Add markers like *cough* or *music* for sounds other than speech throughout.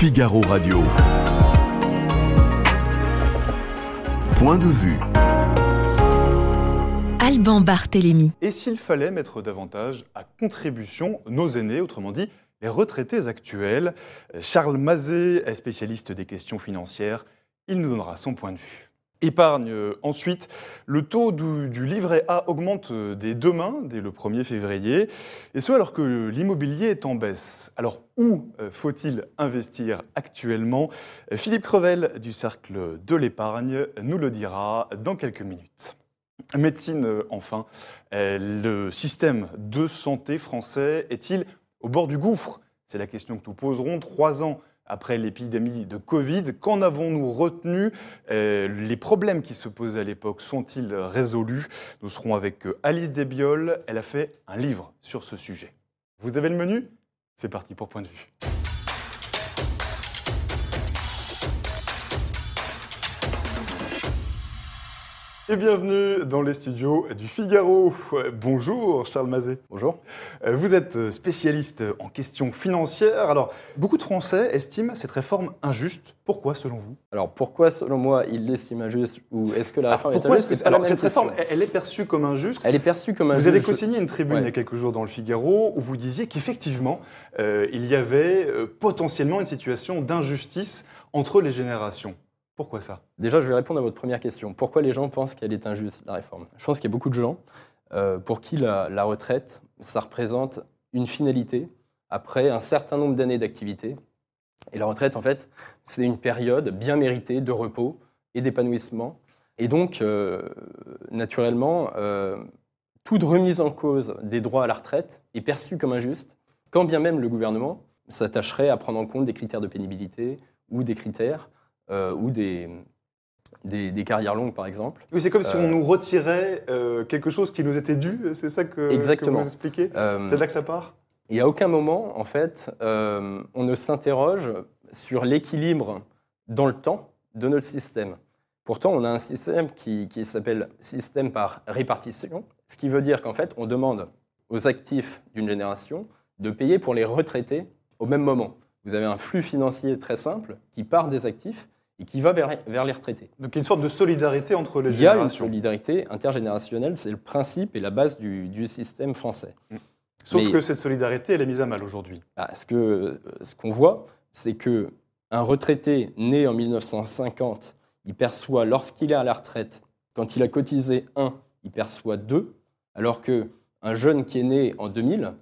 Figaro Radio. Point de vue. Alban Barthélémy. Et s'il fallait mettre davantage à contribution nos aînés, autrement dit les retraités actuels Charles Mazet est spécialiste des questions financières. Il nous donnera son point de vue. Épargne euh, ensuite. Le taux du, livret A augmente euh, dès demain, dès le 1er février, et ce alors que l'immobilier est en baisse. Alors où euh, faut-il investir actuellement? Philippe Crevel du Cercle de l'épargne nous le dira dans quelques minutes. Médecine enfin, le système de santé français est-il au bord du gouffre? C'est la question que nous poserons trois ans après l'épidémie de Covid. Qu'en avons-nous retenu? Euh, Les problèmes qui se posaient à l'époque sont-ils résolus? Nous serons avec euh, Alice Desbioles. Elle a fait un livre sur ce sujet. Vous avez le menu? C'est parti pour Point de vue. Et bienvenue dans les studios du Figaro. Bonjour Charles Mazet. Bonjour. Euh, vous êtes spécialiste en questions financières. Alors, beaucoup de Français estiment cette réforme injuste. Pourquoi selon vous? Alors, pourquoi selon moi ils l'estiment injuste ou est-ce que la réforme est injuste Alors, cette réforme, elle est perçue comme injuste. Elle est perçue comme injuste. Vous avez co-signé une tribune il y a quelques jours dans le Figaro où vous disiez qu'effectivement, euh, il y avait euh, potentiellement une situation d'injustice entre les générations. Pourquoi ça? Déjà, je vais répondre à votre première question. Pourquoi les gens pensent qu'elle est injuste, la réforme? Je pense qu'il y a beaucoup de gens euh, pour qui la, retraite, ça représente une finalité après un certain nombre d'années d'activité. Et la retraite, en fait, c'est une période bien méritée de repos et d'épanouissement. Et donc, euh, naturellement, euh, toute remise en cause des droits à la retraite est perçue comme injuste, quand bien même le gouvernement s'attacherait à prendre en compte des critères de pénibilité ou des critères euh, ou des, des, carrières longues, par exemple. Oui, c'est comme si on euh, nous retirait euh, quelque chose qui nous était dû, c'est ça que, Exactement. vous expliquez? C'est là que ça part? Et à aucun moment, en fait, on ne s'interroge sur l'équilibre dans le temps de notre système. Pourtant, on a un système qui, qui s'appelle système par répartition, ce qui veut dire qu'en fait, on demande aux actifs d'une génération de payer pour les retraités au même moment. Vous avez un flux financier très simple qui part des actifs et qui va vers, vers les retraités. Donc il y a une sorte de solidarité entre les générations. Il y a une solidarité intergénérationnelle, c'est le principe et la base du, du système français. Mm. Sauf que cette solidarité, elle est mise à mal aujourd'hui. Ah, ce qu'on ce qu'on voit, c'est que un retraité né en 1950, il perçoit, lorsqu'il est à la retraite, quand il a cotisé 1, il perçoit 2, alors qu'un jeune qui est né en 2000,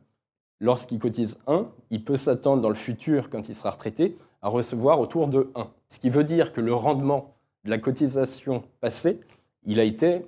lorsqu'il cotise 1, il peut s'attendre dans le futur, quand il sera retraité, à recevoir autour de 1. Ce qui veut dire que le rendement de la cotisation passée, il a été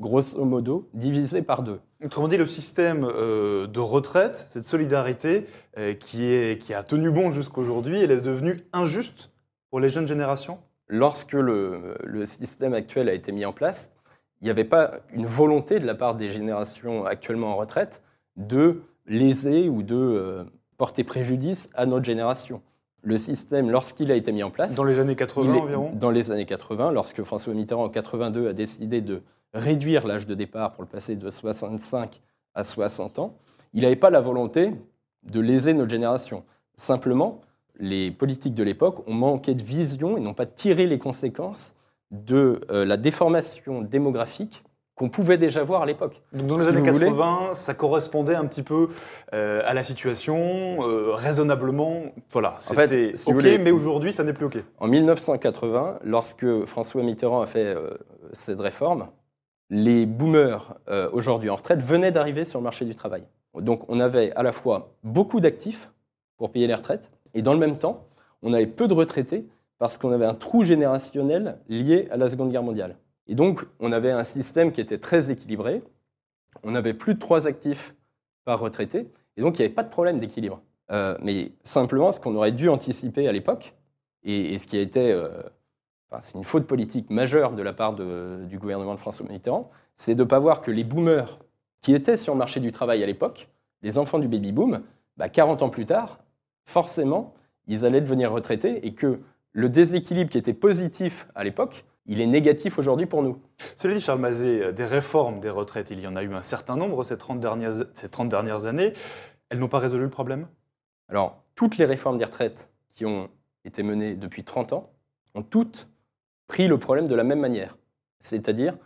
grosso modo divisé par 2. Autrement dit, le système euh, de retraite, cette solidarité euh, qui, est, qui a tenu bon jusqu'à aujourd'hui, elle est devenue injuste pour les jeunes générations? Lorsque le, le système actuel a été mis en place, il n'y avait pas une volonté de la part des générations actuellement en retraite de léser ou de euh, porter préjudice à notre génération le système, lorsqu'il a été mis en place. Dans les années 80 environ Dans les années 80, lorsque François Mitterrand en 82 a décidé de réduire l'âge de départ pour le passer de 65 à 60 ans, il n'avait pas la volonté de léser notre génération. Simplement, les politiques de l'époque ont manqué de vision et n'ont pas tiré les conséquences de euh, la déformation démographique qu'on pouvait déjà voir à l'époque. Donc dans les années 80, ça correspondait un petit peu euh, à la situation, euh, raisonnablement, voilà, c'était OK, mais aujourd'hui, ça n'est plus OK. En 1980, lorsque François Mitterrand a fait euh, cette réforme, les boomers, aujourd'hui en retraite, venaient d'arriver sur le marché du travail. Donc on avait à la fois beaucoup d'actifs pour payer les retraites, et dans le même temps, on avait peu de retraités parce qu'on avait un trou générationnel lié à la Seconde Guerre mondiale. Et donc, on avait un système qui était très équilibré. On avait plus de trois actifs par retraité. Et donc, il n'y avait pas de problème d'équilibre. Euh, mais simplement, ce qu'on aurait dû anticiper à l'époque, et, ce qui a été. Euh, c'est une faute politique majeure de la part du gouvernement de François Mitterrand, c'est de ne pas voir que les boomers qui étaient sur le marché du travail à l'époque, les enfants du baby-boom, 40 bah, ans plus tard, forcément, ils allaient devenir retraités et que le déséquilibre qui était positif à l'époque il est négatif aujourd'hui pour nous. Cela dit, Charles Mazet, euh, des réformes des retraites, il y en a eu un certain nombre ces 30 dernières, ces 30 dernières années. Elles n'ont pas résolu le problème? Alors, toutes les réformes des retraites qui ont été menées depuis 30 ans ont toutes pris le problème de la même manière. C'est-à-dire,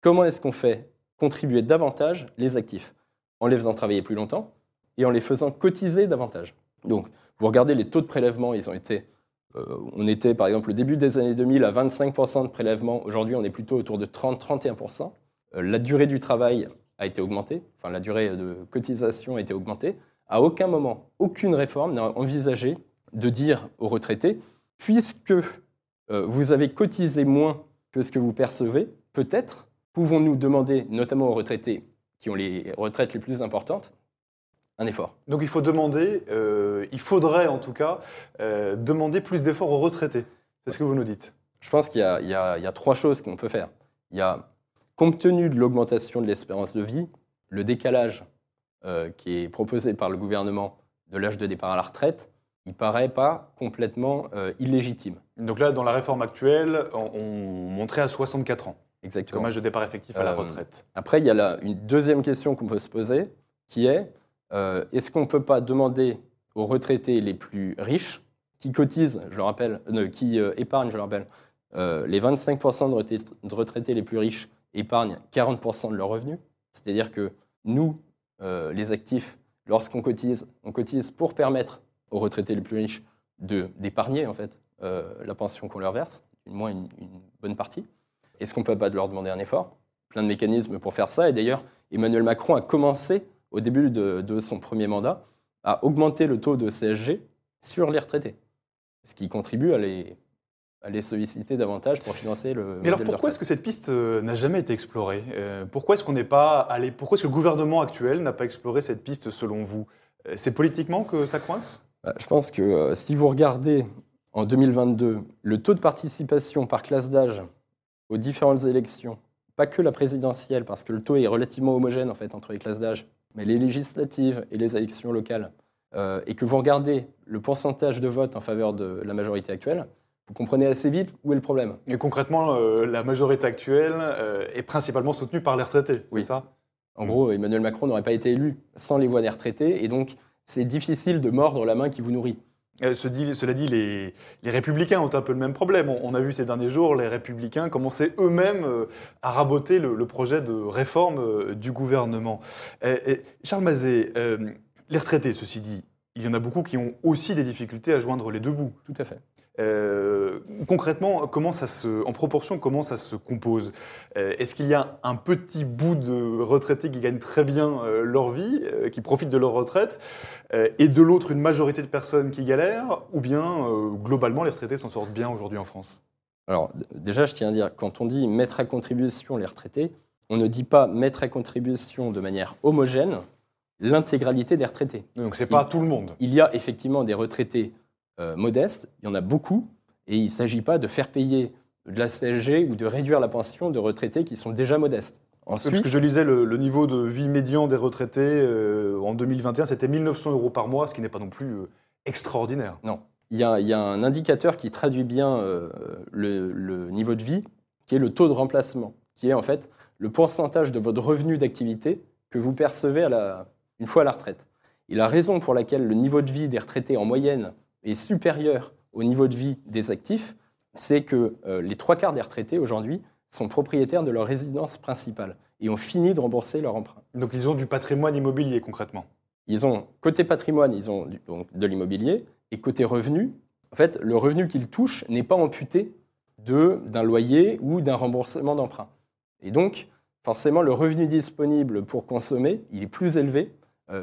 comment est-ce qu'on fait contribuer davantage les actifs? En les faisant travailler plus longtemps et en les faisant cotiser davantage. Donc, vous regardez les taux de prélèvement, ils ont été, on était par exemple au début des années 2000 à 25% de prélèvement, aujourd'hui on est plutôt autour de 30-31%. Euh, la durée du travail a été augmentée, enfin la durée de cotisation a été augmentée. À aucun moment, aucune réforme n'a envisagé de dire aux retraités, puisque euh, vous avez cotisé moins que ce que vous percevez, peut-être pouvons-nous demander, notamment aux retraités qui ont les retraites les plus importantes, un effort. Donc il faut demander, euh, il faudrait en tout cas euh, demander plus d'efforts aux retraités. C'est ce que vous nous dites. Je pense qu'il y, a trois choses qu'on peut faire. Il y a, compte tenu de l'augmentation de l'espérance de vie, le décalage euh, qui est proposé par le gouvernement de l'âge de départ à la retraite, il paraît pas complètement illégitime. Donc là, dans la réforme actuelle, on, on montrait à 64 ans. Exactement. Comme âge de départ effectif à la retraite. Après, il y a une deuxième question qu'on peut se poser, qui est euh, est-ce qu'on ne peut pas demander aux retraités les plus riches, qui cotisent, je le rappelle, euh, qui euh, épargnent, je le rappelle, les 25% de retraités les plus riches épargnent 40% de leurs revenus, c'est-à-dire que nous, les actifs, lorsqu'on cotise, on cotise pour permettre aux retraités les plus riches d'épargner en fait la pension qu'on leur verse, du moins une bonne partie. Est-ce qu'on ne peut pas leur demander un effort? Plein de mécanismes pour faire ça. Et d'ailleurs, Emmanuel Macron a commencé au début de, son premier mandat, à augmenter le taux de CSG sur les retraités, ce qui contribue à les, les solliciter davantage pour financer le. Mais alors pourquoi est-ce que cette piste euh, n'a jamais été explorée? Euh, Pourquoi est-ce qu'on n'est pas allé Pourquoi est-ce que le gouvernement actuel n'a pas exploré cette piste selon vous? Euh, C'est politiquement que ça coince? Bah, Je pense que si vous regardez en 2022 le taux de participation par classe d'âge aux différentes élections, pas que la présidentielle, parce que le taux est relativement homogène en fait entre les classes d'âge mais les législatives et les élections locales, euh, et que vous regardez le pourcentage de vote en faveur de la majorité actuelle, vous comprenez assez vite où est le problème. Et concrètement, euh, la majorité actuelle euh, est principalement soutenue par les retraités, oui. c'est ça? En gros, Emmanuel Macron n'aurait pas été élu sans les voix des retraités, et donc c'est difficile de mordre la main qui vous nourrit. Euh, cela dit, les, républicains ont un peu le même problème. On, a vu ces derniers jours les républicains commencer eux-mêmes euh, à raboter le, projet de réforme euh, du gouvernement. Charles Mazet, les retraités, ceci dit, il y en a beaucoup qui ont aussi des difficultés à joindre les deux bouts. Tout à fait. Euh, concrètement, comment ça se, en proportion, comment ça se compose? Euh, Est-ce qu'il y a un petit bout de retraités qui gagnent très bien euh, leur vie, qui profitent de leur retraite, et de l'autre une majorité de personnes qui galèrent, ou bien globalement les retraités s'en sortent bien aujourd'hui en France? Alors déjà, je tiens à dire, quand on dit mettre à contribution les retraités, on ne dit pas mettre à contribution de manière homogène l'intégralité des retraités. Donc c'est pas tout le monde. Il y a effectivement des retraités euh, modeste, il y en a beaucoup, et il ne s'agit pas de faire payer de la CSG ou de réduire la pension de retraités qui sont déjà modestes. Ensuite, parce que je lisais le, niveau de vie médian des retraités euh, en 2021, c'était 1900 euros par mois, ce qui n'est pas non plus euh, extraordinaire. Non. Il y, a, un indicateur qui traduit bien le, niveau de vie, qui est le taux de remplacement, qui est en fait le pourcentage de votre revenu d'activité que vous percevez à la, une fois à la retraite. Et la raison pour laquelle le niveau de vie des retraités en moyenne est supérieur au niveau de vie des actifs, c'est que euh, les trois quarts des retraités aujourd'hui sont propriétaires de leur résidence principale et ont fini de rembourser leur emprunt. Donc ils ont du patrimoine immobilier concrètement Ils ont, côté patrimoine, ils ont donc, de l'immobilier et côté revenu, en fait, le revenu qu'ils touchent n'est pas amputé d'un loyer ou d'un remboursement d'emprunt. Et donc, forcément, le revenu disponible pour consommer, il est plus élevé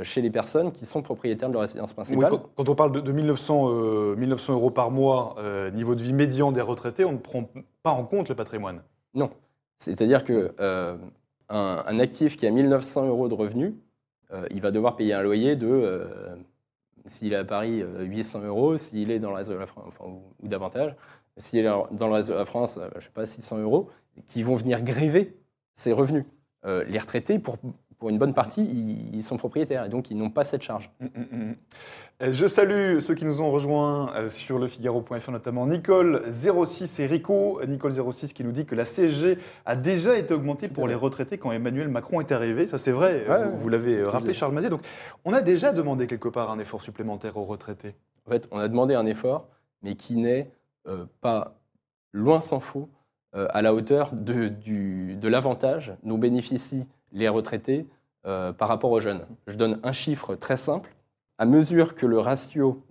chez les personnes qui sont propriétaires de leur résidence principale. quand, on parle de, 1900, 1900, euh, euros par mois, euh, niveau de vie médian des retraités, on ne prend pas en compte le patrimoine. Non. C'est-à-dire qu'un un, actif qui a 1900 euros de revenus, il va devoir payer un loyer de, s'il est à Paris, 800 euros, s'il est dans le réseau de la France, ou, davantage, s'il est dans le réseau de la France, je ne sais pas, 600 euros, qui vont venir gréver ses revenus. les retraités, pour pour une bonne partie, ils, sont propriétaires et donc ils n'ont pas cette charge. Mm, mm, mm. Euh, je salue ceux qui nous ont rejoints euh, sur le Figaro.fr, notamment Nicole06 et Rico. Nicole06 qui nous dit que la CSG a déjà été augmentée pour les retraités quand Emmanuel Macron est arrivé. Ça, c'est vrai, vous, l'avez rappelé, Charles Mazier. Donc, on a déjà demandé quelque part un effort supplémentaire aux retraités. En fait, on a demandé un effort, mais qui n'est euh, pas, loin s'en faut, euh, à la hauteur de, de l'avantage dont bénéficient les retraités euh, par rapport aux jeunes. Je donne un chiffre très simple. À mesure que le ratio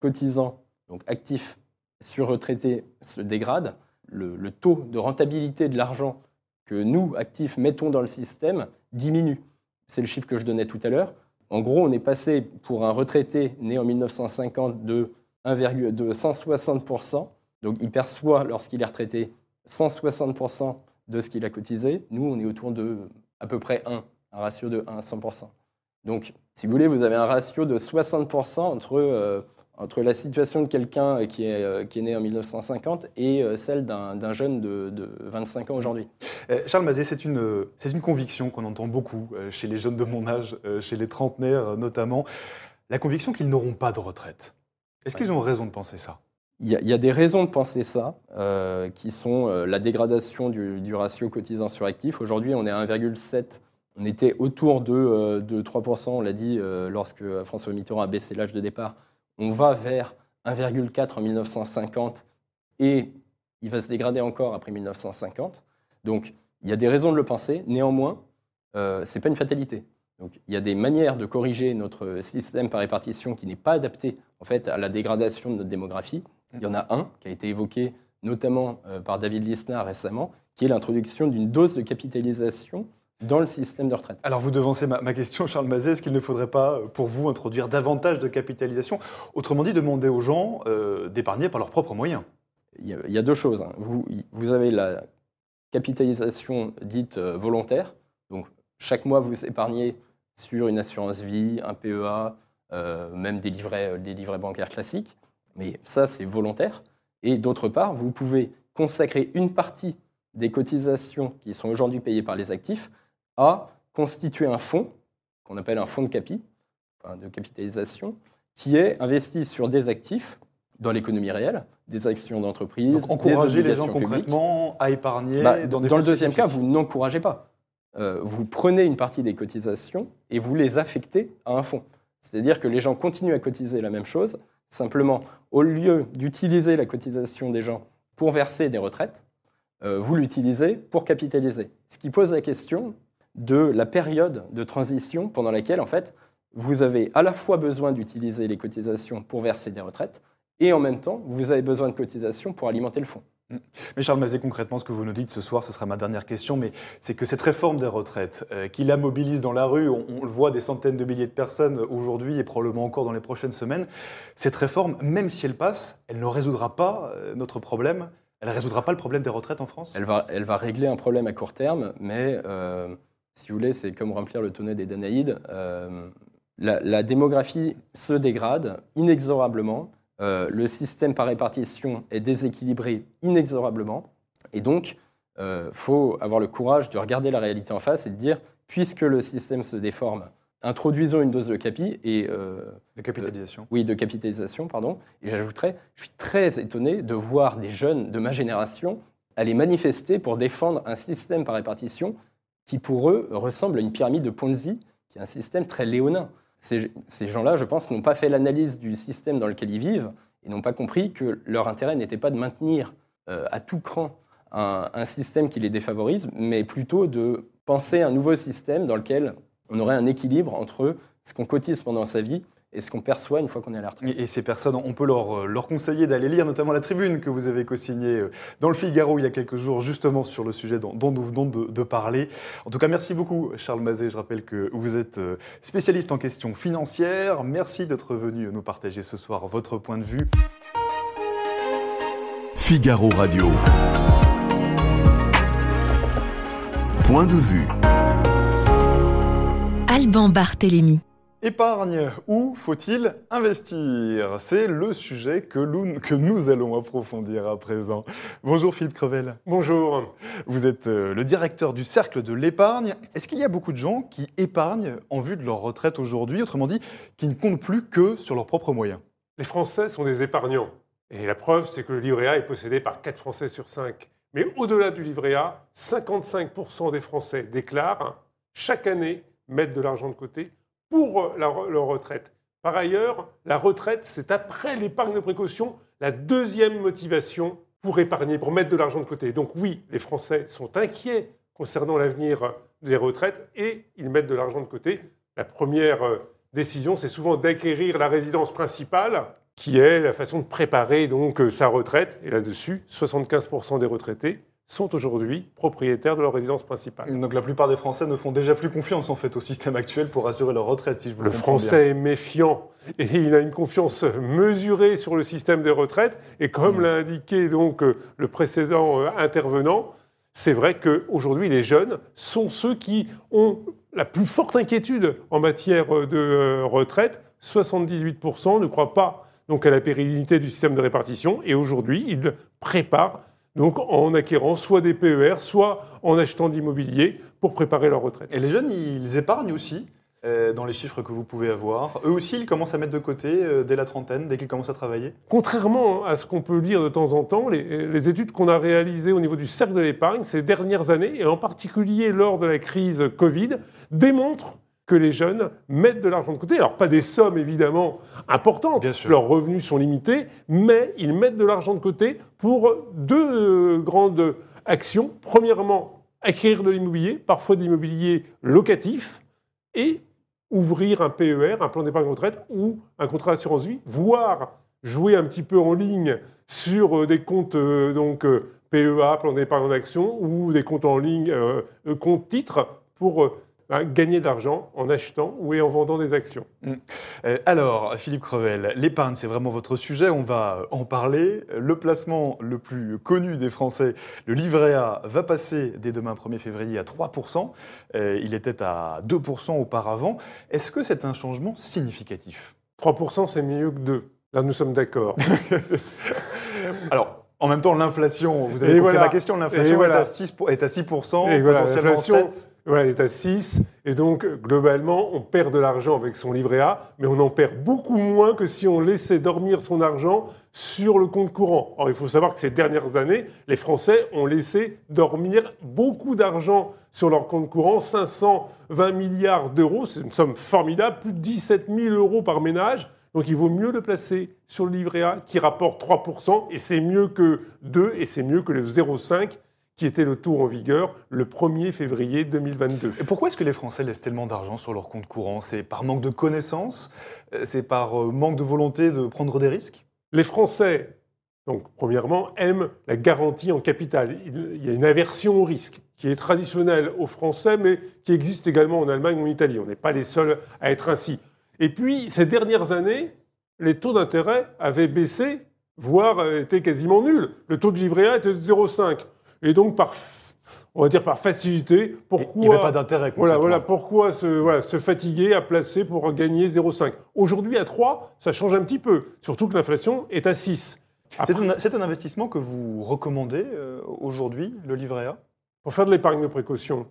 cotisant, donc actif sur retraité, se dégrade, le, le taux de rentabilité de l'argent que nous, actifs, mettons dans le système diminue. C'est le chiffre que je donnais tout à l'heure. En gros, on est passé pour un retraité né en 1950 de, 1,2 de 160%. Donc il perçoit, lorsqu'il est retraité, 160% de ce qu'il a cotisé. Nous, on est autour de à peu près 1, un ratio de 1 à 100%. Donc, si vous voulez, vous avez un ratio de 60% entre, euh, entre la situation de quelqu'un qui est, euh, qui est né en 1950 et euh, celle d'un jeune de, de 25 ans aujourd'hui. Euh, Charles Mazet, c'est une, euh, une conviction qu'on entend beaucoup euh, chez les jeunes de mon âge, euh, chez les trentenaires euh, notamment, la conviction qu'ils n'auront pas de retraite. Est-ce qu'ils ont raison de penser ça? Il y, a, des raisons de penser ça, euh, qui sont euh, la dégradation du, ratio cotisant sur actif. Aujourd'hui, on est à 1,7. On était autour de, euh, de 3%, on l'a dit, euh, lorsque François Mitterrand a baissé l'âge de départ. On va vers 1,4 en 1950 et il va se dégrader encore après 1950. Donc, il y a des raisons de le penser. Néanmoins, euh, ce n'est pas une fatalité. Donc, il y a des manières de corriger notre système par répartition qui n'est pas adapté en fait, à la dégradation de notre démographie. Il y en a un qui a été évoqué notamment euh, par David Lisnard récemment, qui est l'introduction d'une dose de capitalisation dans le système de retraite. Alors vous devancez ma, ma question, Charles Mazet, est-ce qu'il ne faudrait pas, euh, pour vous, introduire davantage de capitalisation Autrement dit, demander aux gens euh, d'épargner par leurs propres moyens? Il y a, il y a deux choses. hein. Vous, vous avez la capitalisation dite euh, volontaire. Donc, chaque mois, vous épargnez sur une assurance vie, un PEA, euh, même des livrets, des livrets bancaires classiques. Mais ça, c'est volontaire. Et d'autre part, vous pouvez consacrer une partie des cotisations qui sont aujourd'hui payées par les actifs à constituer un fonds, qu'on appelle un fonds de capi, enfin, de capitalisation, qui est investi sur des actifs dans l'économie réelle, des actions d'entreprise, encourager des les gens publiques. concrètement à épargner Bah, dans le deuxième cas, vous n'encouragez pas. Euh, vous prenez une partie des cotisations et vous les affectez à un fonds. C'est-à-dire que les gens continuent à cotiser la même chose, simplement, au lieu d'utiliser la cotisation des gens pour verser des retraites, euh, vous l'utilisez pour capitaliser. Ce qui pose la question de la période de transition pendant laquelle, en fait, vous avez à la fois besoin d'utiliser les cotisations pour verser des retraites et en même temps, vous avez besoin de cotisations pour alimenter le fonds. Mais Charles Mazet, concrètement, ce que vous nous dites ce soir, ce sera ma dernière question, mais c'est que cette réforme des retraites, euh, qui la mobilise dans la rue, on, le voit des centaines de milliers de personnes aujourd'hui et probablement encore dans les prochaines semaines, cette réforme, même si elle passe, elle ne résoudra pas euh, notre problème, elle ne résoudra pas le problème des retraites en France? Elle va, elle va régler un problème à court terme, mais euh, si vous voulez, c'est comme remplir le tonnet des Danaïdes. La démographie se dégrade inexorablement. Euh, le système par répartition est déséquilibré inexorablement. Et donc, il faut avoir le courage de regarder la réalité en face et de dire, puisque le système se déforme, introduisons une dose de capi et euh, de capitalisation. oui, de capitalisation, pardon. Et j'ajouterais, je suis très étonné de voir des jeunes de ma génération aller manifester pour défendre un système par répartition qui, pour eux, ressemble à une pyramide de Ponzi, qui est un système très léonin. Ces, gens-là, je pense, n'ont pas fait l'analyse du système dans lequel ils vivent et n'ont pas compris que leur intérêt n'était pas de maintenir euh, à tout cran un, un système qui les défavorise, mais plutôt de penser un nouveau système dans lequel on aurait un équilibre entre ce qu'on cotise pendant sa vie et ce qu'on perçoit une fois qu'on est à la retraite. Et, et ces personnes, on peut leur, euh, leur conseiller d'aller lire notamment la tribune que vous avez co-signée euh, dans le Figaro il y a quelques jours, justement sur le sujet dont, dont nous venons de, de parler. En tout cas, merci beaucoup, Charles Mazet. Je rappelle que vous êtes euh, spécialiste en questions financières. Merci d'être venu nous partager ce soir votre point de vue. Figaro Radio. Point de vue. Alban Barthélémy. Épargne, où faut-il investir? C'est le sujet que nous, que nous allons approfondir à présent. Bonjour Philippe Crevel. Bonjour. Vous êtes euh, le directeur du Cercle de l'épargne. Est-ce qu'il y a beaucoup de gens qui épargnent en vue de leur retraite aujourd'hui, autrement dit, qui ne comptent plus que sur leurs propres moyens? Les Français sont des épargnants. Et la preuve, c'est que le livret A est possédé par 4 Français sur 5. Mais au-delà du livret A, 55% des Français déclarent chaque année mettre de l'argent de côté pour re- leur retraite. Par ailleurs, la retraite, c'est après l'épargne de précaution la deuxième motivation pour épargner, pour mettre de l'argent de côté. Donc oui, les Français sont inquiets concernant l'avenir des retraites et ils mettent de l'argent de côté. La première euh, décision, c'est souvent d'acquérir la résidence principale, qui est la façon de préparer donc euh, sa retraite. Et là-dessus, 75% des retraités sont aujourd'hui propriétaires de leur résidence principale. Donc la plupart des Français ne font déjà plus confiance en fait au système actuel pour assurer leur retraite, si je vous Le comprends Français est méfiant et il a une confiance mesurée sur le système des retraites. Et comme Mm. l'a indiqué donc euh, le précédent euh, intervenant, c'est vrai qu'aujourd'hui les jeunes sont ceux qui ont la plus forte inquiétude en matière euh, de retraite. 78% ne croient pas donc à la pérennité du système de répartition et aujourd'hui ils préparent donc en acquérant soit des PER, soit en achetant de l'immobilier pour préparer leur retraite. Et les jeunes, ils épargnent aussi euh, dans les chiffres que vous pouvez avoir. Eux aussi, ils commencent à mettre de côté euh, dès la trentaine, dès qu'ils commencent à travailler? Contrairement à ce qu'on peut lire de temps en temps, les, les études qu'on a réalisées au niveau du cercle de l'épargne ces dernières années, et en particulier lors de la crise Covid, démontrent que les jeunes mettent de l'argent de côté. Alors pas des sommes évidemment importantes, Bien sûr. leurs revenus sont limités, mais ils mettent de l'argent de côté pour deux euh, grandes actions. Premièrement, acquérir de l'immobilier, parfois de l'immobilier locatif, et ouvrir un PER, un plan d'épargne retraite, ou un contrat d'assurance vie, voire jouer un petit peu en ligne sur euh, des comptes euh, donc euh, PEA, plan d'épargne en action, ou des comptes en ligne, euh, comptes titres, pour gagner de l'argent en achetant ou en vendant des actions. Euh, alors, Philippe Crevel, l'épargne, c'est vraiment votre sujet, on va en parler. Le placement le plus connu des Français, le livret A, va passer dès demain 1er février à 3%. Euh, il était à 2% auparavant. Est-ce que c'est un changement significatif? 3%, c'est mieux que 2. Là, nous sommes d'accord. *laughs* *laughs* Alors, en même temps, l'inflation, vous avez Et compris voilà. ma question, l'inflation voilà. est, à 6, pour- est à 6%, Et potentiellement l'inflation, 7. Voilà, elle est à 6. Et donc, globalement, on perd de l'argent avec son livret A, mais on en perd beaucoup moins que si on laissait dormir son argent sur le compte courant. Or, il faut savoir que ces dernières années, les Français ont laissé dormir beaucoup d'argent sur leur compte courant, 520 milliards d'euros. C'est une somme formidable, plus de 17 000 euros par ménage. Donc, il vaut mieux le placer sur le livret A qui rapporte 3%, et c'est mieux que 2, et c'est mieux que le 0,5 qui était le taux en vigueur le 1er février 2022. Et pourquoi est-ce que les Français laissent tellement d'argent sur leur compte courant? C'est par manque de connaissances? C'est par euh, manque de volonté de prendre des risques? Les Français, donc premièrement, aiment la garantie en capital. Il y a une aversion au risque qui est traditionnelle aux Français, mais qui existe également en Allemagne ou en Italie. On n'est pas les seuls à être ainsi. Et puis, ces dernières années, les taux d'intérêt avaient baissé, voire euh, étaient quasiment nuls. Le taux de livret A était de 0,5. Et donc, par, on va dire par facilité, pourquoi... Il n'y avait pas d'intérêt. Voilà, voilà pourquoi se, voilà, se fatiguer à placer pour gagner 0,5. Aujourd'hui, à 3, ça change un petit peu, surtout que l'inflation est à 6. C'est un, c'est un investissement que vous recommandez euh, aujourd'hui, le livret A? Pour faire de l'épargne de précaution,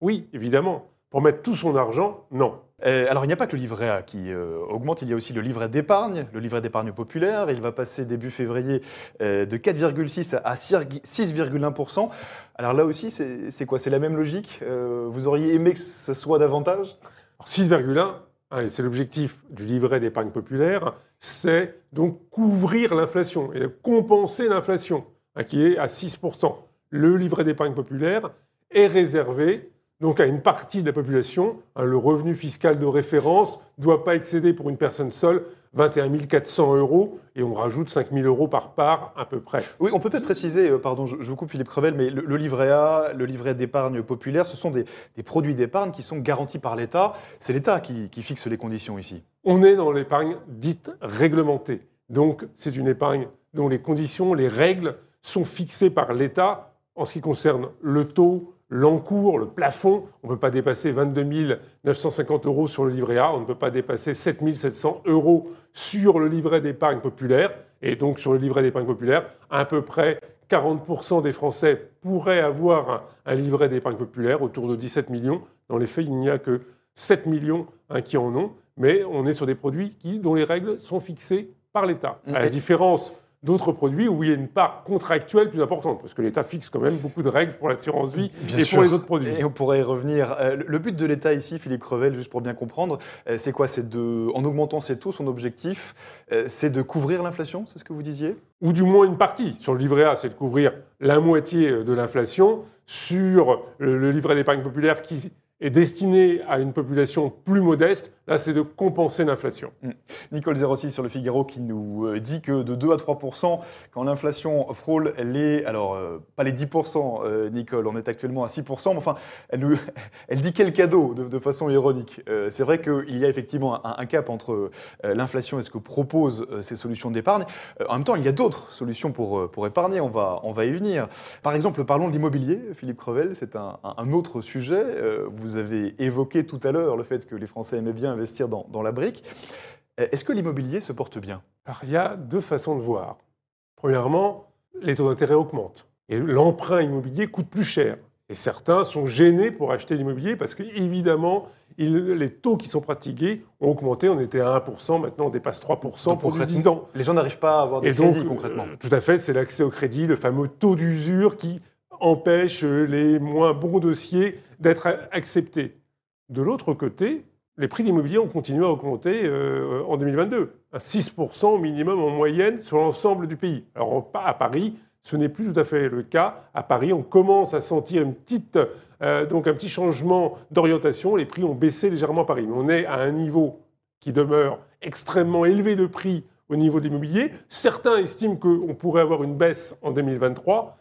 oui, évidemment. Pour mettre tout son argent, non. Euh, alors, il n'y a pas que le livret A qui euh, augmente, il y a aussi le livret d'épargne, le livret d'épargne populaire. Il va passer début février euh, de 4,6 à 6,1%. Alors là aussi, c'est quoi? C'est la même logique? Vous auriez aimé que ce soit davantage? Alors, 6,1, hein, c'est l'objectif du livret d'épargne populaire, c'est donc couvrir l'inflation et compenser l'inflation, hein, qui est à 6%. Le livret d'épargne populaire est réservé donc à une partie de la population. hein, le revenu fiscal de référence ne doit pas excéder pour une personne seule 21 400 euros et on rajoute 5 000 euros par part à peu près. Oui, on peut peut-être préciser, euh, pardon, je, je vous coupe Philippe Crevel, mais le, le livret A, le livret d'épargne populaire, ce sont des, des produits d'épargne qui sont garantis par l'État. C'est l'État qui, qui fixe les conditions ici. On est dans l'épargne dite réglementée. Donc, c'est une épargne dont les conditions, les règles sont fixées par l'État en ce qui concerne le taux, l'encours, le plafond. On ne peut pas dépasser 22 950 euros sur le livret A, on ne peut pas dépasser 7 700 euros sur le livret d'épargne populaire. Et donc, sur le livret d'épargne populaire, à peu près 40% des Français pourraient avoir un, un livret d'épargne populaire, autour de 17 millions. Dans les faits, il n'y a que 7 millions hein, qui en ont, mais on est sur des produits qui, dont les règles sont fixées par l'État. À la différence d'autres produits où il y a une part contractuelle plus importante, parce que l'État fixe quand même beaucoup de règles pour l'assurance vie Bien et sûr. pour les autres produits. Et on pourrait y revenir. Euh, le but de l'État ici, Philippe Crevel, juste pour bien comprendre, euh, c'est quoi? C'est de, en augmentant ses taux, son objectif, euh, c'est de couvrir l'inflation, c'est ce que vous disiez? Ou du moins une partie. Sur le livret A, c'est de couvrir la moitié de l'inflation. Sur le livret d'épargne populaire qui est destiné à une population plus modeste, là, c'est de compenser l'inflation. Nicole 06 sur le Figaro qui nous euh, dit que de 2 à 3% quand l'inflation frôle les. Alors, euh, pas les 10% euh, Nicole, on est actuellement à 6% mais enfin, elle, nous, *laughs* elle dit quel cadeau de, façon ironique. Euh, c'est vrai qu'il y a effectivement un, cap entre l'inflation et ce que proposent ces solutions d'épargne. En même temps, il y a d'autres solutions pour, pour épargner, on va, on va y venir. Par exemple, parlons de l'immobilier, Philippe Crevel, c'est un, autre sujet. Vous avez évoqué tout à l'heure le fait que les Français aimaient bien investir dans, dans la brique. Euh, Est-ce que l'immobilier se porte bien? Alors, il y a deux façons de voir. Premièrement, les taux d'intérêt augmentent. Et l'emprunt immobilier coûte plus cher. Et certains sont gênés pour acheter l'immobilier parce que, évidemment, il- les taux qui sont pratiqués ont augmenté. On était à 1%, maintenant on dépasse 3% Donc, pour du concrètement, 10 ans. Les gens n'arrivent pas à avoir des crédits concrètement. euh, tout à fait, c'est l'accès au crédit, le fameux taux d'usure qui empêche les moins bons dossiers d'être acceptés. De l'autre côté, les prix de l'immobilier ont continué à augmenter euh, en 2022, à 6% au minimum en moyenne sur l'ensemble du pays. Alors à Paris, ce n'est plus tout à fait le cas. À Paris, on commence à sentir euh, un petit changement d'orientation. Les prix ont baissé légèrement à Paris, mais on est à un niveau qui demeure extrêmement élevé de prix au niveau de l'immobilier. Certains estiment qu'on pourrait avoir une baisse en 2023.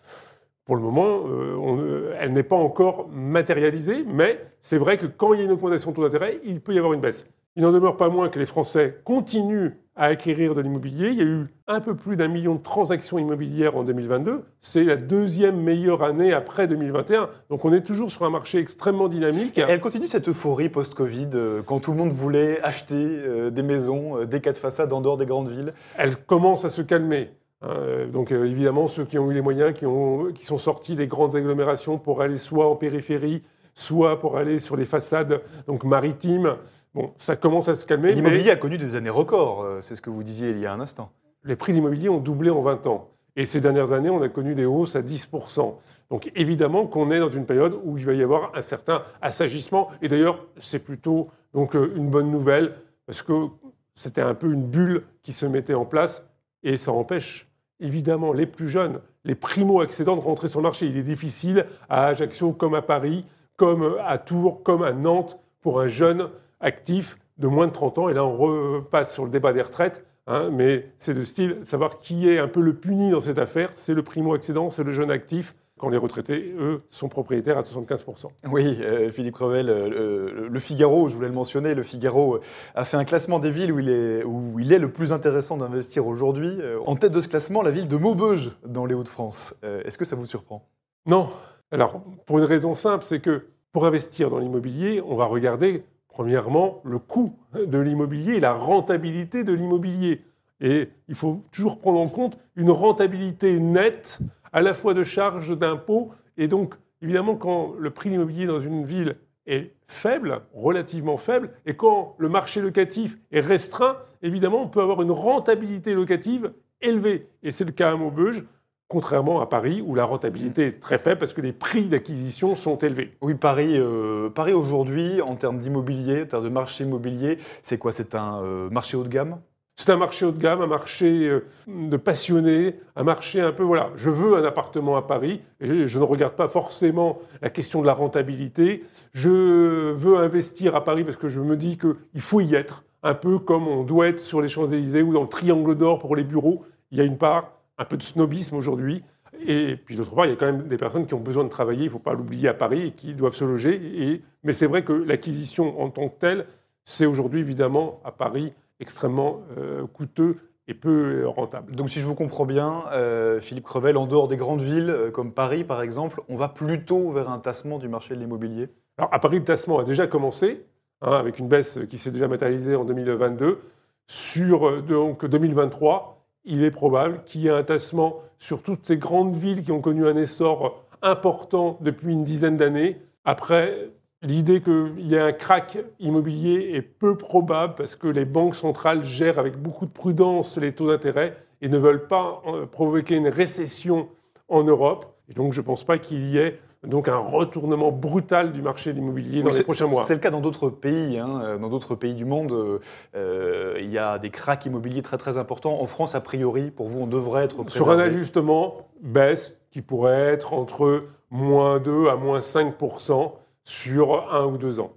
Pour le moment, euh, on, euh, elle n'est pas encore matérialisée, mais c'est vrai que quand il y a une augmentation de taux d'intérêt, il peut y avoir une baisse. Il n'en demeure pas moins que les Français continuent à acquérir de l'immobilier. Il y a eu un peu plus d'un million de transactions immobilières en 2022. C'est la deuxième meilleure année après 2021. Donc on est toujours sur un marché extrêmement dynamique. Et Elle continue cette euphorie post-Covid, euh, quand tout le monde voulait acheter des maisons, des cas de façade en dehors des grandes villes. elle commence à se calmer. Euh, donc euh, évidemment, ceux qui ont eu les moyens, qui, ont, qui sont sortis des grandes agglomérations pour aller soit en périphérie, soit pour aller sur les façades donc maritimes, bon, ça commence à se calmer. mais L'immobilier a connu des années records, euh, c'est ce que vous disiez il y a un instant. les prix de l'immobilier ont doublé en 20 ans. Et ces dernières années, on a connu des hausses à 10%. Donc évidemment qu'on est dans une période où il va y avoir un certain assagissement. Et d'ailleurs, c'est plutôt donc, une bonne nouvelle, parce que c'était un peu une bulle qui se mettait en place, et ça empêche évidemment les plus jeunes, les primo-accédants de rentrer sur le marché. Il est difficile à Ajaccio comme à Paris, comme à Tours, comme à Nantes, pour un jeune actif de moins de 30 ans. Et là, on repasse sur le débat des retraites. hein, mais c'est de style, savoir qui est un peu le puni dans cette affaire, c'est le primo-accédant, c'est le jeune actif, quand les retraités, eux, sont propriétaires à 75%. Oui, euh, Philippe Crevel, euh, le, Figaro, je voulais le mentionner, le Figaro euh, a fait un classement des villes où il est, où il est le plus intéressant d'investir aujourd'hui. En tête de ce classement, la ville de Maubeuge, dans les Hauts-de-France. Est-ce que ça vous surprend? Non. Alors, pour une raison simple, c'est que pour investir dans l'immobilier, on va regarder, premièrement, le coût de l'immobilier et la rentabilité de l'immobilier. Et il faut toujours prendre en compte une rentabilité nette, à la fois de charges, d'impôts. Et donc, évidemment, quand le prix de l'immobilier dans une ville est faible, relativement faible, et quand le marché locatif est restreint, évidemment, on peut avoir une rentabilité locative élevée. Et c'est le cas à Maubeuge, contrairement à Paris, où la rentabilité est très faible parce que les prix d'acquisition sont élevés. Oui, Paris, euh, aujourd'hui, en termes d'immobilier, en termes de marché immobilier, c'est quoi? C'est un euh, marché haut de gamme? C'est un marché haut de gamme, un marché euh, de passionnés, un marché un peu, voilà, je veux un appartement à Paris, et je, ne regarde pas forcément la question de la rentabilité, je veux investir à Paris parce que je me dis qu'il faut y être, un peu comme on doit être sur les Champs-Élysées ou dans le Triangle d'Or pour les bureaux. Il y a une part, un peu de snobisme aujourd'hui, et puis d'autre part, il y a quand même des personnes qui ont besoin de travailler, il ne faut pas l'oublier à Paris, et qui doivent se loger. Mais c'est vrai que l'acquisition en tant que telle, c'est aujourd'hui évidemment à Paris extrêmement euh, coûteux et peu rentable. Donc si je vous comprends bien, euh, Philippe Crevel, en dehors des grandes villes euh, comme Paris par exemple, on va plutôt vers un tassement du marché de l'immobilier? Alors à Paris, le tassement a déjà commencé, hein, avec une baisse qui s'est déjà matérialisée en 2022. Sur euh, donc, 2023, il est probable qu'il y ait un tassement sur toutes ces grandes villes qui ont connu un essor important depuis une dizaine d'années. Après, L'idée qu'il y ait un crack immobilier est peu probable parce que les banques centrales gèrent avec beaucoup de prudence les taux d'intérêt et ne veulent pas euh, provoquer une récession en Europe. Et donc je ne pense pas qu'il y ait donc un retournement brutal du marché de l'immobilier dans Oui, les prochains mois. C'est le cas dans d'autres pays. hein. Euh, Dans d'autres pays du monde, euh, il y a des cracks immobiliers très très importants. En France, a priori, pour vous, on devrait être Sur un préservé. ajustement, baisse qui pourrait être entre moins 2 à moins 5% sur un ou deux ans.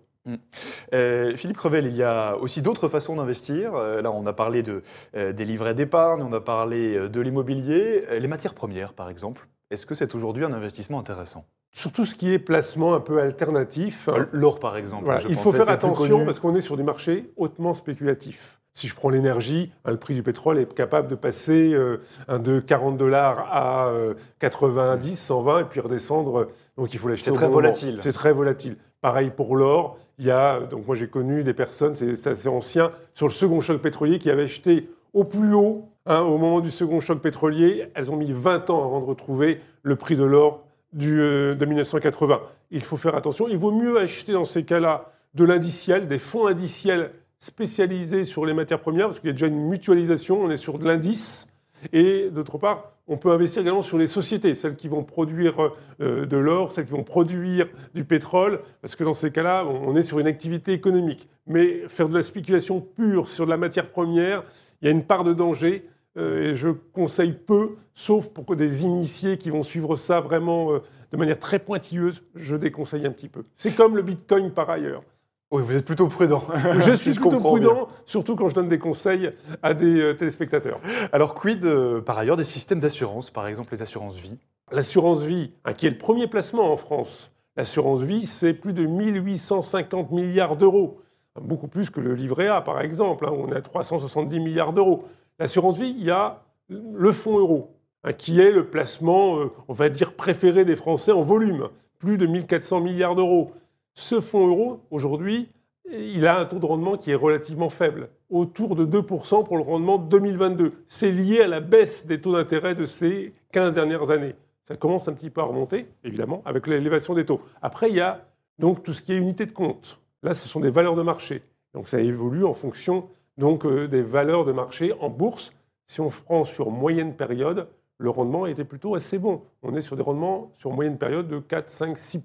Euh, Philippe Crevel, il y a aussi d'autres façons d'investir. Euh, là, on a parlé de, euh, des livrets d'épargne, on a parlé de l'immobilier. Les matières premières, par exemple, est-ce que c'est aujourd'hui un investissement intéressant? Sur tout ce qui est placement un peu alternatif, L'or, par exemple. Voilà, je il faut faire attention parce qu'on est sur des marchés hautement spéculatifs. Si je prends l'énergie, hein, le prix du pétrole est capable de passer euh, de 40 dollars à euh, 90, 120 et puis redescendre. euh, Donc il faut l'acheter. C'est très bon volatile. C'est très volatile. Pareil pour l'or. Il y a donc moi j'ai connu des personnes, c'est assez ancien, sur le second choc pétrolier qui avaient acheté au plus haut hein, au moment du second choc pétrolier. Elles ont mis 20 ans avant de retrouver le prix de l'or euh, de 1980. Il faut faire attention. Il vaut mieux acheter dans ces cas-là de l'indiciel, des fonds indiciels spécialisés sur les matières premières, parce qu'il y a déjà une mutualisation, on est sur de l'indice. Et d'autre part, on peut investir également sur les sociétés, celles qui vont produire euh, de l'or, celles qui vont produire du pétrole, parce que dans ces cas-là, on on est sur une activité économique. Mais faire de la spéculation pure sur de la matière première, il y a une part de danger. euh, et je conseille peu, sauf pour que des initiés qui vont suivre ça vraiment euh, de manière très pointilleuse, je déconseille un petit peu. C'est comme le Bitcoin par ailleurs. Oui, vous êtes plutôt prudent. Je *laughs* suis plutôt bien. prudent, surtout quand je donne des conseils à des euh, téléspectateurs. Alors, quid, euh, par ailleurs, des systèmes d'assurance, par exemple les assurances vie? L'assurance vie, hein, qui est le premier placement en France, l'assurance vie, c'est plus de 1850 milliards d'euros. Beaucoup plus que le livret A, par exemple, hein, où on est à 370 milliards d'euros. L'assurance vie, il y a le fonds euro, hein, qui est le placement, euh, on va dire, préféré des Français en volume, plus de 1400 milliards d'euros. Ce fonds euro, aujourd'hui, il a un taux de rendement qui est relativement faible, autour de 2% pour le rendement 2022. C'est lié à la baisse des taux d'intérêt de ces 15 dernières années. Ça commence un petit peu à remonter, évidemment, avec l'élévation des taux. Après, il y a donc tout ce qui est unité de compte. Là, ce sont des valeurs de marché. Donc ça évolue en fonction donc, euh, des valeurs de marché en bourse. Si on prend sur moyenne période, le rendement était plutôt assez bon. On est sur des rendements sur moyenne période de 4, 5, 6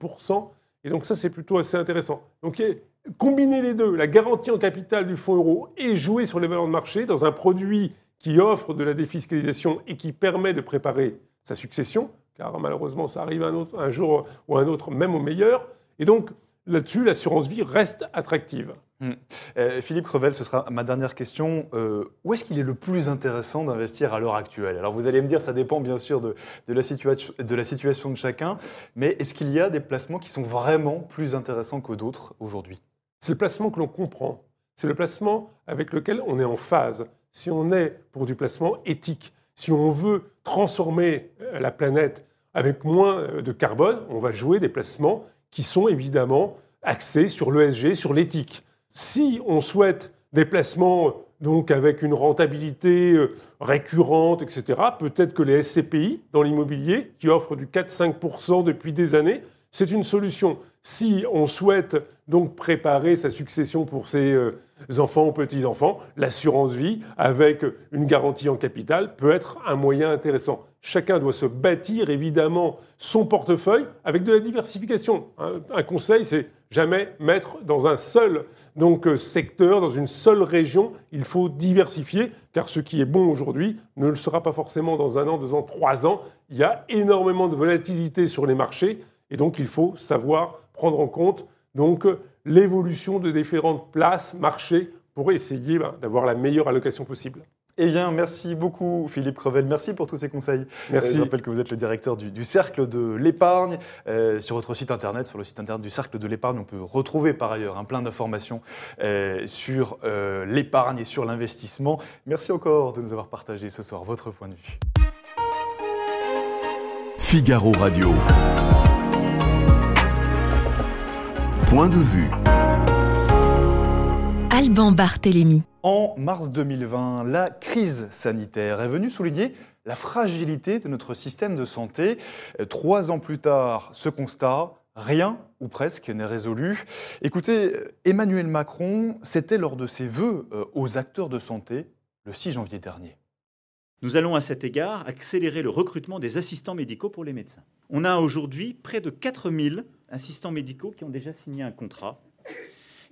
Et donc ça, c'est plutôt assez intéressant. Donc combiner les deux, la garantie en capital du fonds euro et jouer sur les valeurs de marché dans un produit qui offre de la défiscalisation et qui permet de préparer sa succession, car malheureusement ça arrive un, un jour ou un autre, même au meilleur. Et donc là-dessus, l'assurance vie reste attractive. Euh, Philippe Crevel, ce sera ma dernière question. Euh, où est-ce qu'il est le plus intéressant d'investir à l'heure actuelle? Alors vous allez me dire, ça dépend bien sûr de, la, de la situation de chacun, mais est-ce qu'il y a des placements qui sont vraiment plus intéressants que d'autres aujourd'hui? C'est le placement que l'on comprend. C'est le placement avec lequel on est en phase. Si on est pour du placement éthique, si on veut transformer euh, la planète avec moins de carbone, on va jouer des placements qui sont évidemment axés sur l'ESG, sur l'éthique. Si on souhaite des placements donc avec une rentabilité euh, récurrente, etc., peut-être que les SCPI dans l'immobilier, qui offrent du 4-5% depuis des années, c'est une solution. Si on souhaite donc préparer sa succession pour ses euh, enfants ou petits-enfants, l'assurance vie avec une garantie en capital peut être un moyen intéressant. Chacun doit se bâtir évidemment son portefeuille avec de la diversification. Un, conseil, c'est jamais mettre dans un seul donc, euh, secteur, dans une seule région. Il faut diversifier, car ce qui est bon aujourd'hui ne le sera pas forcément dans un an, deux ans, trois ans. Il y a énormément de volatilité sur les marchés, et donc il faut savoir prendre en compte donc l'évolution de différentes places, marchés, pour essayer ben, d'avoir la meilleure allocation possible. Eh bien, merci beaucoup Philippe Crevel, merci pour tous ces conseils. Merci. Euh, je rappelle que vous êtes le directeur du, du Cercle de l'épargne. Euh, sur votre site internet, sur le site internet du Cercle de l'épargne, on peut retrouver par ailleurs un plein d'informations euh, sur euh, l'épargne et sur l'investissement. Merci encore de nous avoir partagé ce soir votre point de vue. Figaro Radio. Point de vue. Alban Barthélémy. En mars 2020, la crise sanitaire est venue souligner la fragilité de notre système de santé. Trois ans plus tard, ce constat rien, ou presque, n'est résolu. Écoutez, Emmanuel Macron, c'était lors de ses vœux euh, aux acteurs de santé le 6 janvier dernier. Nous allons à cet égard accélérer le recrutement des assistants médicaux pour les médecins. On a aujourd'hui près de 4000 assistants médicaux qui ont déjà signé un contrat.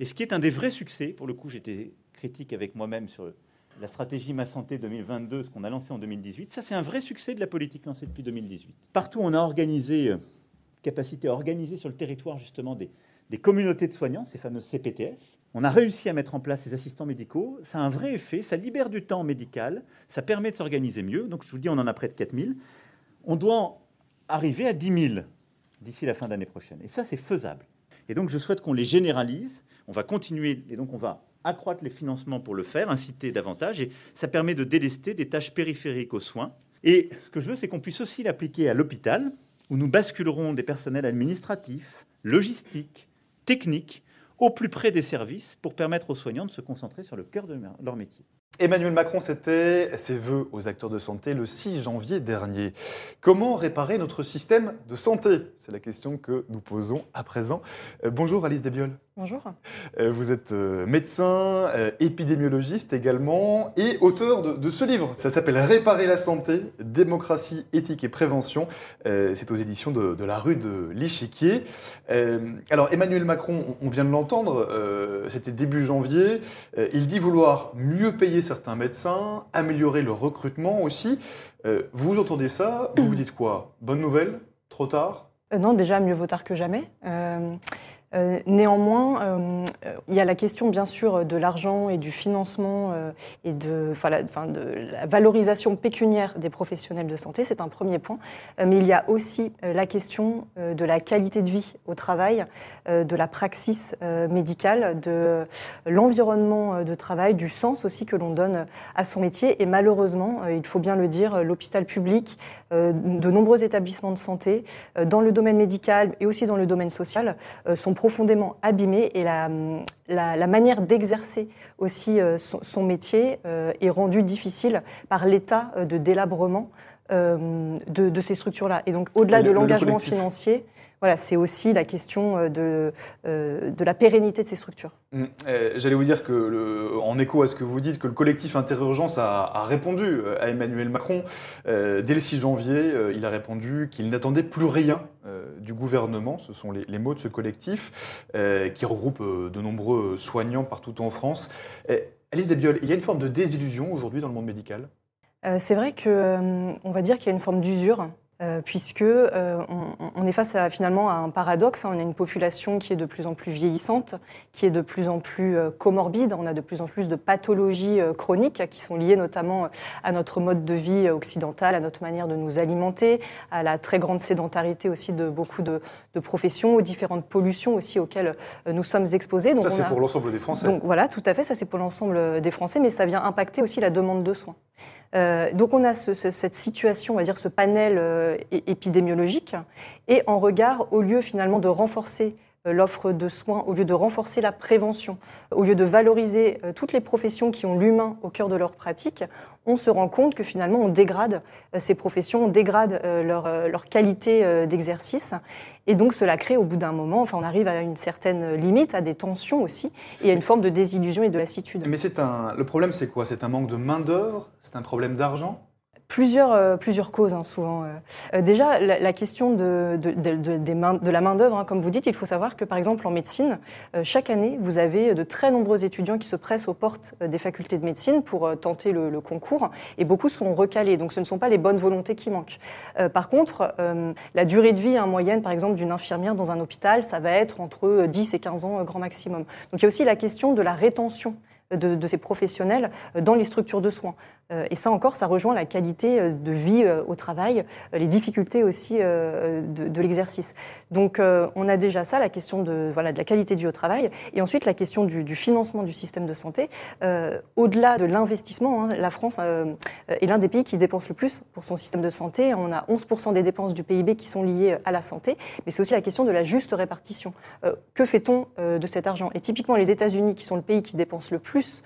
Et ce qui est un des vrais succès, pour le coup j'étais critique avec moi-même sur la stratégie Ma Santé 2022, ce qu'on a lancé en 2018, ça c'est un vrai succès de la politique lancée depuis 2018. Partout on a organisé, euh, capacité à organiser sur le territoire justement des, des communautés de soignants, ces fameuses CPTS. On a réussi à mettre en place ces assistants médicaux. Ça a un vrai effet. Ça libère du temps médical. Ça permet de s'organiser mieux. Donc, je vous dis, on en a près de 4000. On doit arriver à 10 000 d'ici la fin d'année prochaine. Et ça, c'est faisable. Et donc, je souhaite qu'on les généralise. On va continuer. Et donc, on va accroître les financements pour le faire, inciter davantage. Et ça permet de délester des tâches périphériques aux soins. Et ce que je veux, c'est qu'on puisse aussi l'appliquer à l'hôpital, où nous basculerons des personnels administratifs, logistiques, techniques, au plus près des services pour permettre aux soignants de se concentrer sur le cœur de leur métier. Emmanuel Macron, c'était ses vœux aux acteurs de santé le 6 janvier dernier. Comment réparer notre système de santé? C'est la question que nous posons à présent. Euh, bonjour Alice Desbioles. Bonjour. Euh, vous êtes euh, médecin, épidémiologiste également, et auteur de, ce livre. Ça s'appelle Réparer la santé, démocratie, éthique et prévention. C'est aux éditions de, la rue de l'Ichiquier. alors Emmanuel Macron, on vient de l'entendre, c'était début janvier. il dit vouloir mieux payer certains médecins, améliorer le recrutement aussi. vous entendez ça, vous vous dites quoi? Bonne nouvelle? Trop tard? Non, déjà mieux vaut tard que jamais. Euh, néanmoins, euh, il y a la question bien sûr de l'argent et du financement euh, et de, enfin, de la valorisation pécuniaire des professionnels de santé, c'est un premier point. mais il y a aussi la question de la qualité de vie au travail, de la praxis médicale, de l'environnement de travail, du sens aussi que l'on donne à son métier. Et malheureusement, il faut bien le dire, l'hôpital public, de nombreux établissements de santé, dans le domaine médical et aussi dans le domaine social, sont profondément abîmé et la, la, manière d'exercer aussi euh, son, métier euh, est rendue difficile par l'état euh, de délabrement de, ces structures-là. Et donc, au-delà de l'engagement financier, voilà, c'est aussi la question euh, de, euh, de la pérennité de ces structures. Mmh. Eh, j'allais vous dire que, le, en écho à ce que vous dites, que le collectif Interurgence a, a répondu euh, à Emmanuel Macron. dès le 6 janvier, il a répondu qu'il n'attendait plus rien du gouvernement. Ce sont les, mots de ce collectif qui regroupe de nombreux soignants partout en France. Alice Desbioles, il y a une forme de désillusion aujourd'hui dans le monde médical? C'est vrai qu'on va dire qu'il y a une forme d'usure euh, puisque euh, on, est face à, finalement à un paradoxe. Hein. On a une population qui est de plus en plus vieillissante, qui est de plus en plus euh, comorbide. On a de plus en plus de pathologies chroniques qui sont liées notamment à notre mode de vie occidental, à notre manière de nous alimenter, à la très grande sédentarité aussi de beaucoup de, professions, aux différentes pollutions aussi auxquelles nous sommes exposés. Donc ça, c'est pour l'ensemble des Français. Donc voilà, tout à fait, ça c'est pour l'ensemble des Français, mais ça vient impacter aussi la demande de soins. Donc on a cette situation, on va dire ce panel épidémiologique, et en regard, au lieu finalement de renforcer euh, l'offre de soins, au lieu de renforcer la prévention, au lieu de valoriser euh, toutes les professions qui ont l'humain au cœur de leur pratique, on se rend compte que finalement on dégrade euh, ces professions, on dégrade leur, leur qualité d'exercice. Et donc cela crée au bout d'un moment, enfin on arrive à une certaine limite, à des tensions aussi, et à une forme de désillusion et de lassitude. Mais c'est un, le problème c'est quoi? C'est un manque de main-d'œuvre? C'est un problème d'argent? Plusieurs, euh, plusieurs causes, hein, souvent. Euh. Euh, déjà, la, question de, de, de, des mains, de la main-d'œuvre, hein, comme vous dites, il faut savoir que, par exemple, en médecine, chaque année, vous avez de très nombreux étudiants qui se pressent aux portes des facultés de médecine pour tenter le, le, concours, et beaucoup sont recalés. Donc, ce ne sont pas les bonnes volontés qui manquent. par contre, la durée de vie en moyenne, par exemple, d'une infirmière dans un hôpital, ça va être entre 10 et 15 ans grand maximum. Donc, il y a aussi la question de la rétention de, ces professionnels euh, dans les structures de soins. Euh, et ça encore, ça rejoint la qualité euh, de vie au travail, les difficultés aussi de, l'exercice. Donc on a déjà ça, la question de, voilà, de la qualité de vie au travail, et ensuite la question du, financement du système de santé. Au-delà de l'investissement, hein, la France est l'un des pays qui dépense le plus pour son système de santé. On a 11% des dépenses du PIB qui sont liées à la santé, mais c'est aussi la question de la juste répartition. que fait-on de cet argent? Et typiquement les États-Unis, qui sont le pays qui dépense le plus plus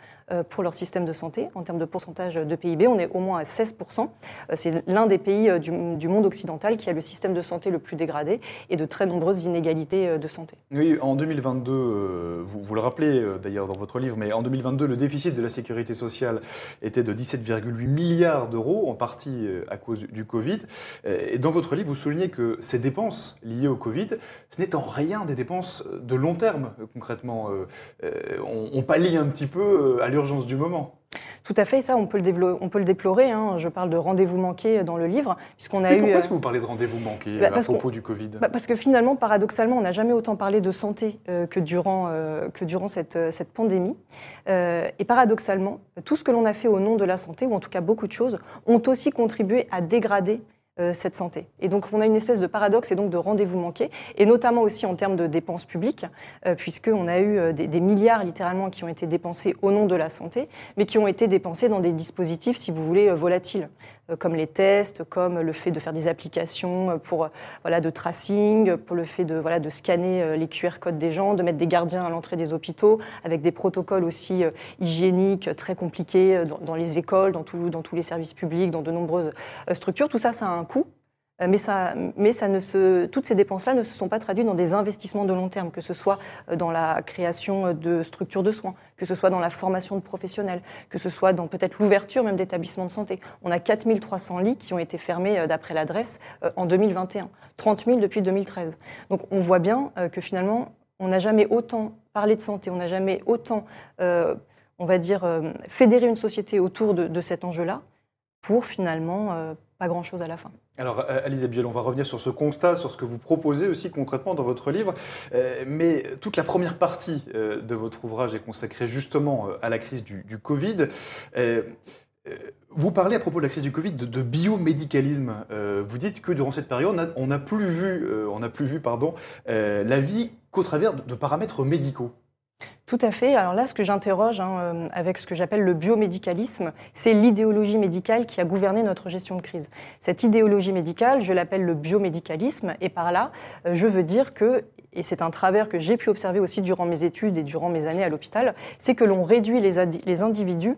pour leur système de santé. En termes de pourcentage de PIB, on est au moins à 16%. C'est l'un des pays du, du, monde occidental qui a le système de santé le plus dégradé et de très nombreuses inégalités de santé. Oui, en 2022, vous, vous le rappelez d'ailleurs dans votre livre, mais en 2022, le déficit de la sécurité sociale était de 17,8 milliards d'euros, en partie à cause du Covid. Et dans votre livre, vous soulignez que ces dépenses liées au Covid, ce n'est en rien des dépenses de long terme, concrètement. Euh, euh, on, pallie un petit peu euh, à l'urgence du moment. Tout à fait, ça on peut le, on peut le déplorer. Hein. Je parle de rendez-vous manqués dans le livre, puisqu'on a eu. Pourquoi est-ce que vous parlez de rendez-vous manqués bah, à propos du Covid bah, Parce que finalement, paradoxalement, on n'a jamais autant parlé de santé que durant, que durant cette, cette pandémie. et paradoxalement, tout ce que l'on a fait au nom de la santé, ou en tout cas beaucoup de choses, ont aussi contribué à dégrader euh, cette santé. Et donc on a une espèce de paradoxe et donc de rendez-vous manqué, et notamment aussi en termes de dépenses publiques, euh, puisqu'on a eu euh, des, des, milliards littéralement qui ont été dépensés au nom de la santé, mais qui ont été dépensés dans des dispositifs, si vous voulez, volatiles. Euh, comme les tests, comme le fait de faire des applications euh, pour, euh, voilà, de tracing, pour le fait de, voilà, de scanner les QR codes des gens, de mettre des gardiens à l'entrée des hôpitaux, avec des protocoles aussi hygiéniques très compliqués dans, les écoles, dans, dans tous les services publics, dans de nombreuses structures. Tout ça, ça a un coût. Euh, mais, toutes ces dépenses-là ne se sont pas traduites dans des investissements de long terme, que ce soit euh, dans la création de structures de soins, que ce soit dans la formation de professionnels, que ce soit dans peut-être l'ouverture même d'établissements de santé. On a 4300 lits qui ont été fermés euh, d'après l'adresse en 2021, 30 000 depuis 2013. Donc on voit bien que finalement, on n'a jamais autant parlé de santé, on n'a jamais autant, on va dire, fédéré une société autour de cet enjeu-là pour finalement pas grand-chose à la fin. Alors, euh, Alice Biel, on va revenir sur ce constat, sur ce que vous proposez aussi concrètement dans votre livre. Euh, mais toute la première partie euh, de votre ouvrage est consacrée justement à la crise du, Covid. Vous parlez à propos de la crise du Covid de, biomédicalisme. vous dites que durant cette période, on n'a plus vu, on plus vu pardon, la vie qu'au travers de paramètres médicaux. Tout à fait. Alors là, ce que j'interroge hein, euh, avec ce que j'appelle le biomédicalisme, c'est l'idéologie médicale qui a gouverné notre gestion de crise. Cette idéologie médicale, je l'appelle le biomédicalisme, et par là, euh, je veux dire que, et c'est un travers que j'ai pu observer aussi durant mes études et durant mes années à l'hôpital, c'est que l'on réduit les, les individus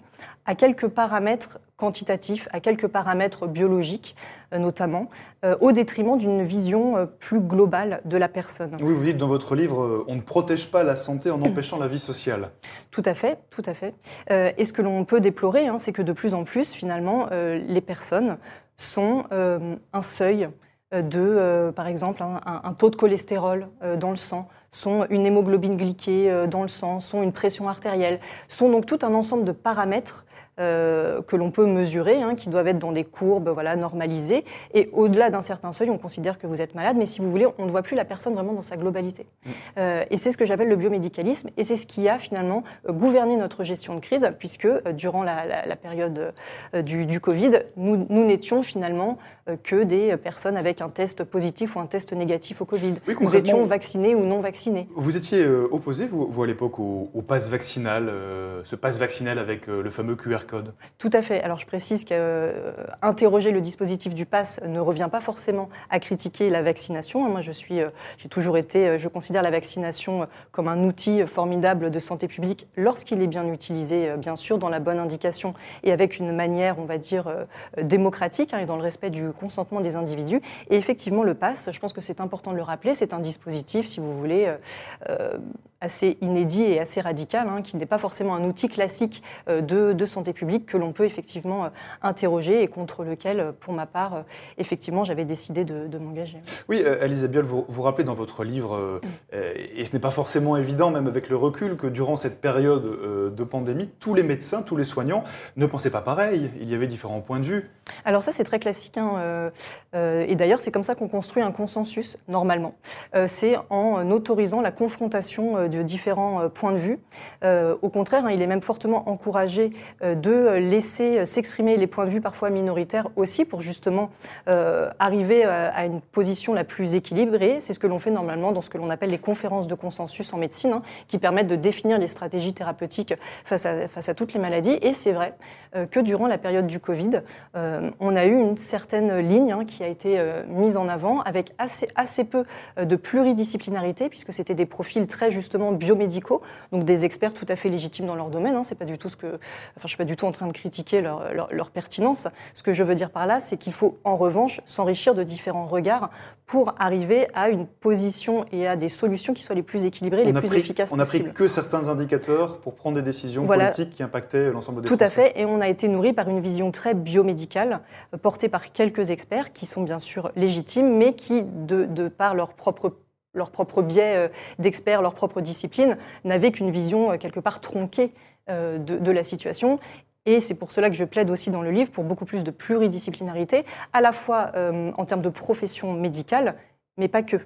à quelques paramètres quantitatifs, à quelques paramètres biologiques euh, notamment, euh, au détriment d'une vision euh, plus globale de la personne. Oui, vous dites dans votre livre, on ne protège pas la santé en empêchant la vie sociale. *clears throat* Tout à fait, tout à fait. et ce que l'on peut déplorer, hein, c'est que de plus en plus, finalement, les personnes sont un seuil de, par exemple, un, un, taux de cholestérol dans le sang, sont une hémoglobine glyquée dans le sang, sont une pression artérielle, sont donc tout un ensemble de paramètres euh, que l'on peut mesurer, hein, qui doivent être dans des courbes voilà, normalisées. Et au-delà d'un certain seuil, on considère que vous êtes malade, mais si vous voulez, on ne voit plus la personne vraiment dans sa globalité. Mm. Euh, et c'est ce que j'appelle le biomédicalisme, et c'est ce qui a finalement euh, gouverné notre gestion de crise, puisque durant la, période du, Covid, nous, n'étions finalement que des personnes avec un test positif ou un test négatif au Covid. nous étions vaccinés ou non vaccinés. Vous étiez opposé, vous, à l'époque, au, au pass vaccinal, ce pass vaccinal avec le fameux QR tout à fait. Alors je précise qu'interroger le dispositif du pass ne revient pas forcément à critiquer la vaccination. Moi, je suis, euh, j'ai toujours été, euh, je considère la vaccination euh, comme un outil formidable de santé publique lorsqu'il est bien utilisé, bien sûr, dans la bonne indication et avec une manière, on va dire, démocratique hein, et dans le respect du consentement des individus. Et effectivement, le pass, je pense que c'est important de le rappeler, c'est un dispositif, si vous voulez, assez inédit et assez radical, hein, qui n'est pas forcément un outil classique euh, de, santé publique que l'on peut effectivement euh, interroger et contre lequel, euh, pour ma part, effectivement, j'avais décidé de, m'engager. Oui, Elisabeth, vous vous rappelez dans votre livre, et ce n'est pas forcément évident, même avec le recul, que durant cette période de pandémie, tous les médecins, tous les soignants ne pensaient pas pareil. Il y avait différents points de vue. Alors ça, c'est très classique. Hein, et d'ailleurs, c'est comme ça qu'on construit un consensus, normalement. c'est en autorisant la confrontation de différents euh, points de vue. Euh, au contraire, hein, il est même fortement encouragé euh, de laisser s'exprimer les points de vue parfois minoritaires aussi pour justement arriver à une position la plus équilibrée. C'est ce que l'on fait normalement dans ce que l'on appelle les conférences de consensus en médecine, hein, qui permettent de définir les stratégies thérapeutiques face à, toutes les maladies. Et c'est vrai que durant la période du Covid, on a eu une certaine ligne hein, qui a été mise en avant avec assez peu de pluridisciplinarité, puisque c'était des profils très justement biomédicaux, donc des experts tout à fait légitimes dans leur domaine. Hein. C'est pas du tout ce que, enfin, je suis pas du tout en train de critiquer leur, leur, leur pertinence. Ce que je veux dire par là, c'est qu'il faut en revanche s'enrichir de différents regards pour arriver à une position et à des solutions qui soient les plus équilibrées, les plus efficaces on possibles. On n'a pris que certains indicateurs pour prendre des décisions politiques qui impactaient l'ensemble des Tout Français. à fait, et on a été nourri par une vision très biomédicale, euh, portée par quelques experts qui sont bien sûr légitimes, mais qui, de, de par leur propre leur propre biais euh, d'experts, leur propre discipline, n'avaient qu'une vision euh, quelque part tronquée de, de, la situation et c'est pour cela que je plaide aussi dans le livre pour beaucoup plus de pluridisciplinarité, à la fois euh, en termes de profession médicale, mais pas que.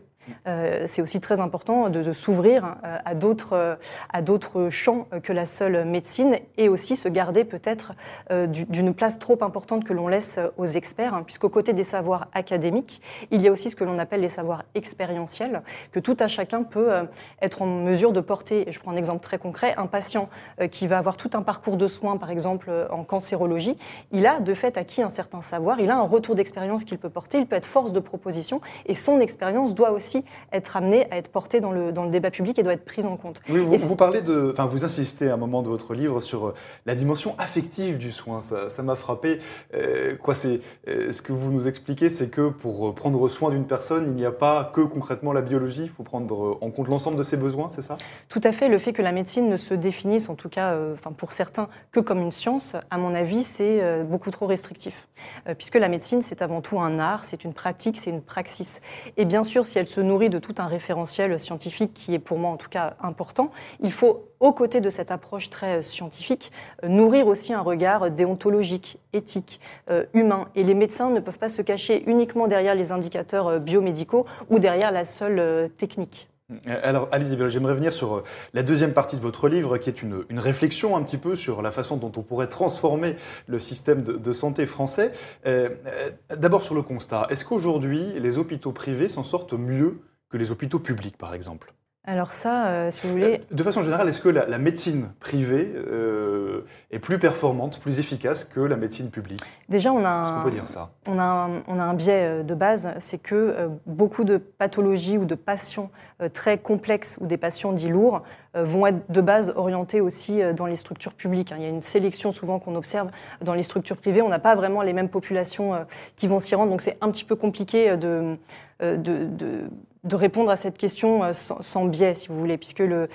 Euh, c'est aussi très important de, s'ouvrir euh, à d'autres à d'autres champs que la seule médecine et aussi se garder peut-être euh, d'une place trop importante que l'on laisse aux experts, hein, puisqu'au côté des savoirs académiques, il y a aussi ce que l'on appelle les savoirs expérientiels, que tout à chacun peut être en mesure de porter. je prends un exemple très concret un patient qui va avoir tout un parcours de soins, par exemple en cancérologie, il a de fait acquis un certain savoir, il a un retour d'expérience qu'il peut porter, il peut être force de proposition et son expérience doit aussi être amené à être porté dans le, dans le débat public et doit être prise en compte. Oui, vous, vous, parlez de, enfin, vous insistez à un moment de votre livre sur euh, la dimension affective du soin. Ça m'a frappé. Euh, quoi, c'est euh, ce que vous nous expliquez, c'est que pour prendre soin d'une personne, il n'y a pas que concrètement la biologie. Il faut prendre en compte l'ensemble de ses besoins, c'est ça? Tout à fait. Le fait que la médecine ne se définisse, en tout cas, enfin pour certains, que comme une science, à mon avis, c'est beaucoup trop restrictif, puisque la médecine, c'est avant tout un art, c'est une pratique, c'est une praxis. Et bien sûr, si elle se nourrit de tout un référentiel scientifique qui est pour moi en tout cas important, il faut, aux côtés de cette approche très scientifique, euh, nourrir aussi un regard déontologique, éthique, euh, humain. Et les médecins ne peuvent pas se cacher uniquement derrière les indicateurs euh, biomédicaux ou derrière la seule technique. Alors, allez-y, j'aimerais revenir sur euh, la deuxième partie de votre livre, qui est une, réflexion un petit peu sur la façon dont on pourrait transformer le système de, santé français. Euh, euh, d'abord sur le constat, est-ce qu'aujourd'hui, les hôpitaux privés s'en sortent mieux que les hôpitaux publics, par exemple? Alors ça, euh, si vous voulez... De façon générale, est-ce que la, médecine privée euh, est plus performante, plus efficace que la médecine publique? Déjà, on a, un, peut dire ça? on, a un, on a un biais euh, de base, c'est que beaucoup de pathologies ou de patients très complexes ou des patients dits lourds vont être de base orientés aussi dans les structures publiques. Hein. Il y a une sélection souvent qu'on observe dans les structures privées. On n'a pas vraiment les mêmes populations qui vont s'y rendre, donc c'est un petit peu compliqué de, de, de de répondre à cette question euh, sans, biais, si vous voulez, puisque euh,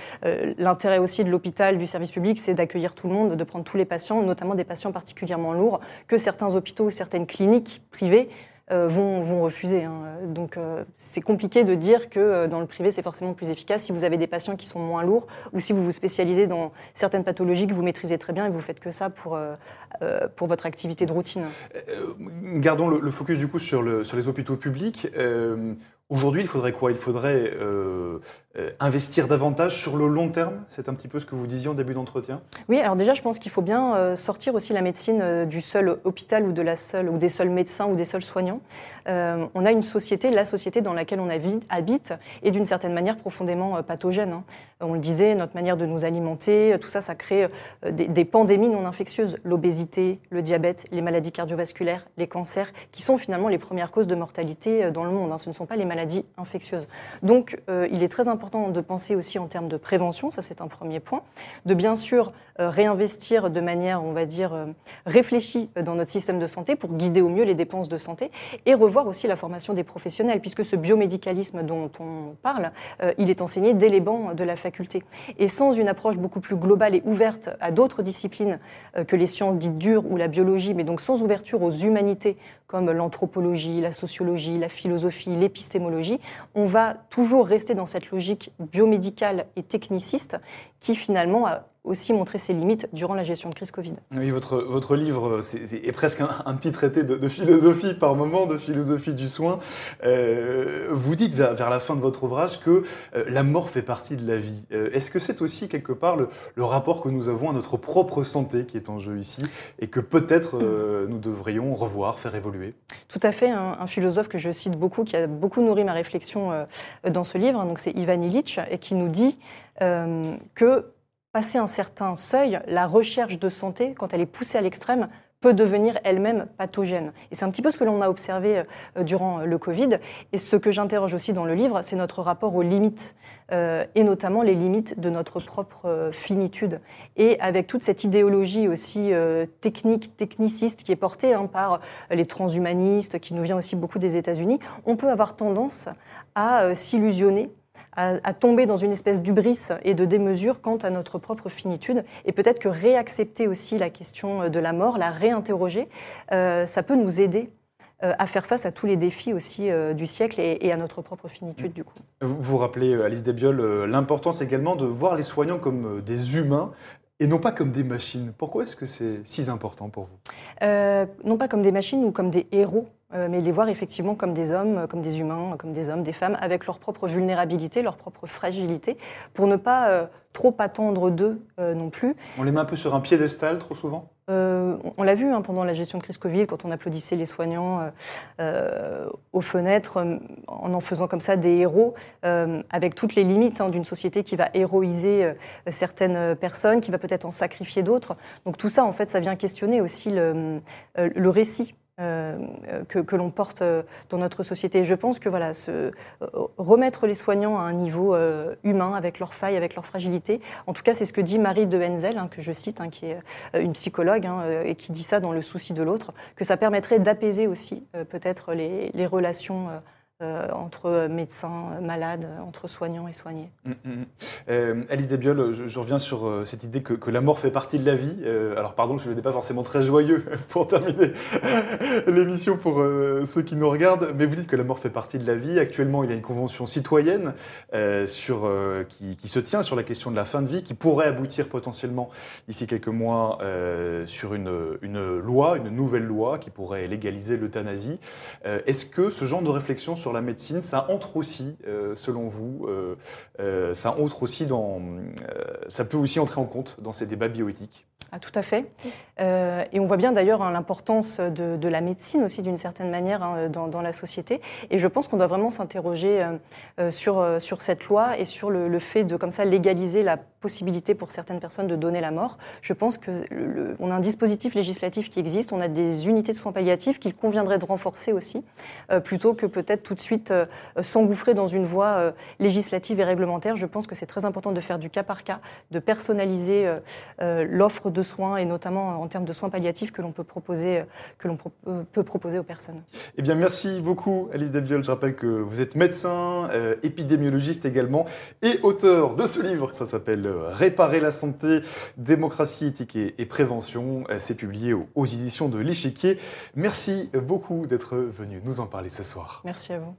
l'intérêt aussi de l'hôpital, du service public, c'est d'accueillir tout le monde, de prendre tous les patients, notamment des patients particulièrement lourds, que certains hôpitaux ou certaines cliniques privées euh, vont, refuser. Hein. Donc c'est compliqué de dire que dans le privé c'est forcément plus efficace si vous avez des patients qui sont moins lourds ou si vous vous spécialisez dans certaines pathologies que vous maîtrisez très bien et vous faites que ça pour, pour votre activité de routine. gardons le, focus du coup sur les hôpitaux publics. Aujourd'hui, il faudrait quoi? Il faudrait euh, investir davantage sur le long terme? C'est un petit peu ce que vous disiez en début d'entretien Oui, alors déjà, je pense qu'il faut bien euh, sortir aussi la médecine euh, du seul hôpital ou, de la seule, ou des seuls médecins ou des seuls soignants. on a une société, la société dans laquelle on habite, est d'une certaine manière profondément pathogène. Hein. On le disait, notre manière de nous alimenter, tout ça, ça crée des, des pandémies non infectieuses. L'obésité, le diabète, les maladies cardiovasculaires, les cancers, qui sont finalement les premières causes de mortalité dans le monde. Hein. Ce ne sont pas les maladies infectieuses. Donc, il est très important de penser aussi en termes de prévention, ça c'est un premier point, de bien sûr euh, réinvestir de manière, on va dire, euh, réfléchie dans notre système de santé pour guider au mieux les dépenses de santé et revoir aussi la formation des professionnels, puisque ce biomédicalisme dont on parle, euh, il est enseigné dès les bancs de la faculté. Et sans une approche beaucoup plus globale et ouverte à d'autres disciplines que les sciences dites dures ou la biologie, mais donc sans ouverture aux humanités comme l'anthropologie, la sociologie, la philosophie, l'épistémologie, on va toujours rester dans cette logique biomédicale et techniciste qui finalement aussi montré ses limites durant la gestion de crise Covid. Oui, votre, votre livre c'est, est presque un, petit traité de, philosophie par moment, de philosophie du soin. Euh, vous dites vers, la fin de votre ouvrage que euh, la mort fait partie de la vie. Euh, est-ce que c'est aussi quelque part le, rapport que nous avons à notre propre santé qui est en jeu ici et que peut-être *clears throat* nous devrions revoir, faire évoluer? Tout à fait. Un, philosophe que je cite beaucoup, qui a beaucoup nourri ma réflexion dans ce livre, donc c'est Ivan Illich, et qui nous dit que passer un certain seuil, la recherche de santé, quand elle est poussée à l'extrême, peut devenir elle-même pathogène. Et c'est un petit peu ce que l'on a observé euh, durant le Covid. Et ce que j'interroge aussi dans le livre, c'est notre rapport aux limites, euh, et notamment les limites de notre propre euh, finitude. Et avec toute cette idéologie aussi technique, techniciste qui est portée hein, par les transhumanistes, qui nous vient aussi beaucoup des États-Unis, on peut avoir tendance à s'illusionner à, tomber dans une espèce d'ubris et de démesure quant à notre propre finitude. Et peut-être que réaccepter aussi la question de la mort, la réinterroger, euh, ça peut nous aider euh, à faire face à tous les défis aussi euh, du siècle et, à notre propre finitude du coup. Vous vous rappelez, Alice Desbiol, l'importance également de voir les soignants comme des humains et non pas comme des machines. Pourquoi est-ce que c'est si important pour vous? Non pas comme des machines ou comme des héros euh, mais les voir effectivement comme des hommes, comme des humains, comme des hommes, des femmes, avec leur propre vulnérabilité, leur propre fragilité, pour ne pas euh, trop attendre d'eux euh, non plus. On les met un peu sur un piédestal trop souvent? On l'a vu hein, pendant la gestion de crise Covid, quand on applaudissait les soignants aux fenêtres, en en faisant comme ça des héros, avec toutes les limites hein, d'une société qui va héroïser certaines personnes, qui va peut-être en sacrifier d'autres. Donc tout ça, en fait, ça vient questionner aussi le, le récit euh, que, l'on porte euh, dans notre société. je pense que voilà, euh, remettre les soignants à un niveau humain, avec leurs failles, avec leurs fragilités, en tout cas c'est ce que dit Marie de Henzel, hein, que je cite, hein, qui est une psychologue, hein, et qui dit ça dans Le souci de l'autre, que ça permettrait d'apaiser aussi peut-être les, les, relations euh, entre médecins, malades, entre soignants et soignés. Mm, mm, mm. Euh, Alice Desbiol, je, reviens sur euh, cette idée que, la mort fait partie de la vie. alors pardon, je n'étais pas forcément très joyeux *laughs* pour terminer *laughs* l'émission pour ceux qui nous regardent, mais vous dites que la mort fait partie de la vie. Actuellement, il y a une convention citoyenne sur, qui, se tient sur la question de la fin de vie, qui pourrait aboutir potentiellement d'ici quelques mois sur une, une, loi, une nouvelle loi qui pourrait légaliser l'euthanasie. Est-ce que ce genre de réflexion sur la médecine, ça entre aussi, euh, selon vous, euh, euh, ça entre aussi dans, ça peut aussi entrer en compte dans ces débats bioéthiques ah, tout à fait. et on voit bien d'ailleurs hein, l'importance de, la médecine aussi d'une certaine manière hein, dans, la société. Et je pense qu'on doit vraiment s'interroger sur, sur cette loi et sur le, le, fait de comme ça légaliser la possibilité pour certaines personnes de donner la mort. Je pense qu'on a un dispositif législatif qui existe, on a des unités de soins palliatifs qu'il conviendrait de renforcer aussi, plutôt que peut-être tout de suite euh, s'engouffrer dans une voie euh, législative et réglementaire. Je pense que c'est très important de faire du cas par cas, de personnaliser euh, l'offre de soins et notamment en termes de soins palliatifs que l'on peut proposer, que peut proposer aux personnes. Eh bien, merci beaucoup, Alice Delviol. Je rappelle que vous êtes médecin, épidémiologiste également, et auteur de ce livre. Ça s'appelle Réparer la santé, démocratie, éthique et, prévention. C'est publié aux, aux éditions de l'Échiquier. Merci beaucoup d'être venu nous en parler ce soir. Merci à vous.